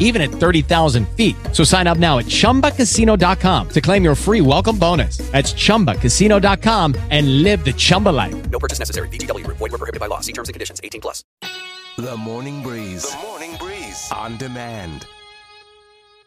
even at 30,000 feet. So sign up now at chumbacasino.com to claim your free welcome bonus. That's chumbacasino.com and live the Chumba life. No purchase necessary. VGW Group. Void were prohibited by law. See terms and conditions. 18 plus. The Morning Breeze. The Morning Breeze. On demand.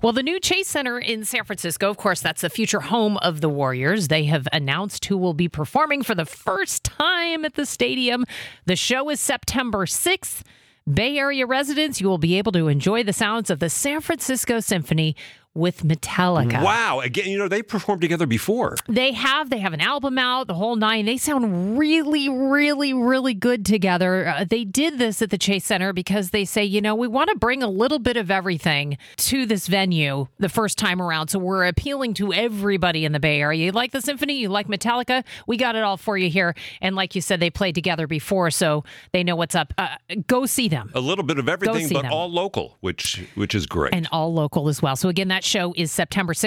Well, the new Chase Center in San Francisco, of course, that's the future home of the Warriors. They have announced who will be performing for the first time at the stadium. The show is September 6th. Bay Area residents, you will be able to enjoy the sounds of the San Francisco Symphony with Metallica. Wow. Again, you know, they performed together before. They have. They have an album out, the whole nine. They sound really, really, really good together. Uh, they did this at the Chase Center because they say, you know, we want to bring a little bit of everything to this venue the first time around. So we're appealing to everybody in the Bay Area. You like the symphony? You like Metallica? We got it all for you here. And like you said, they played together before, so they know what's up. Uh, go see them. A little bit of everything, but them. all local, which which is great. And all local as well. So again, that show is September 6th.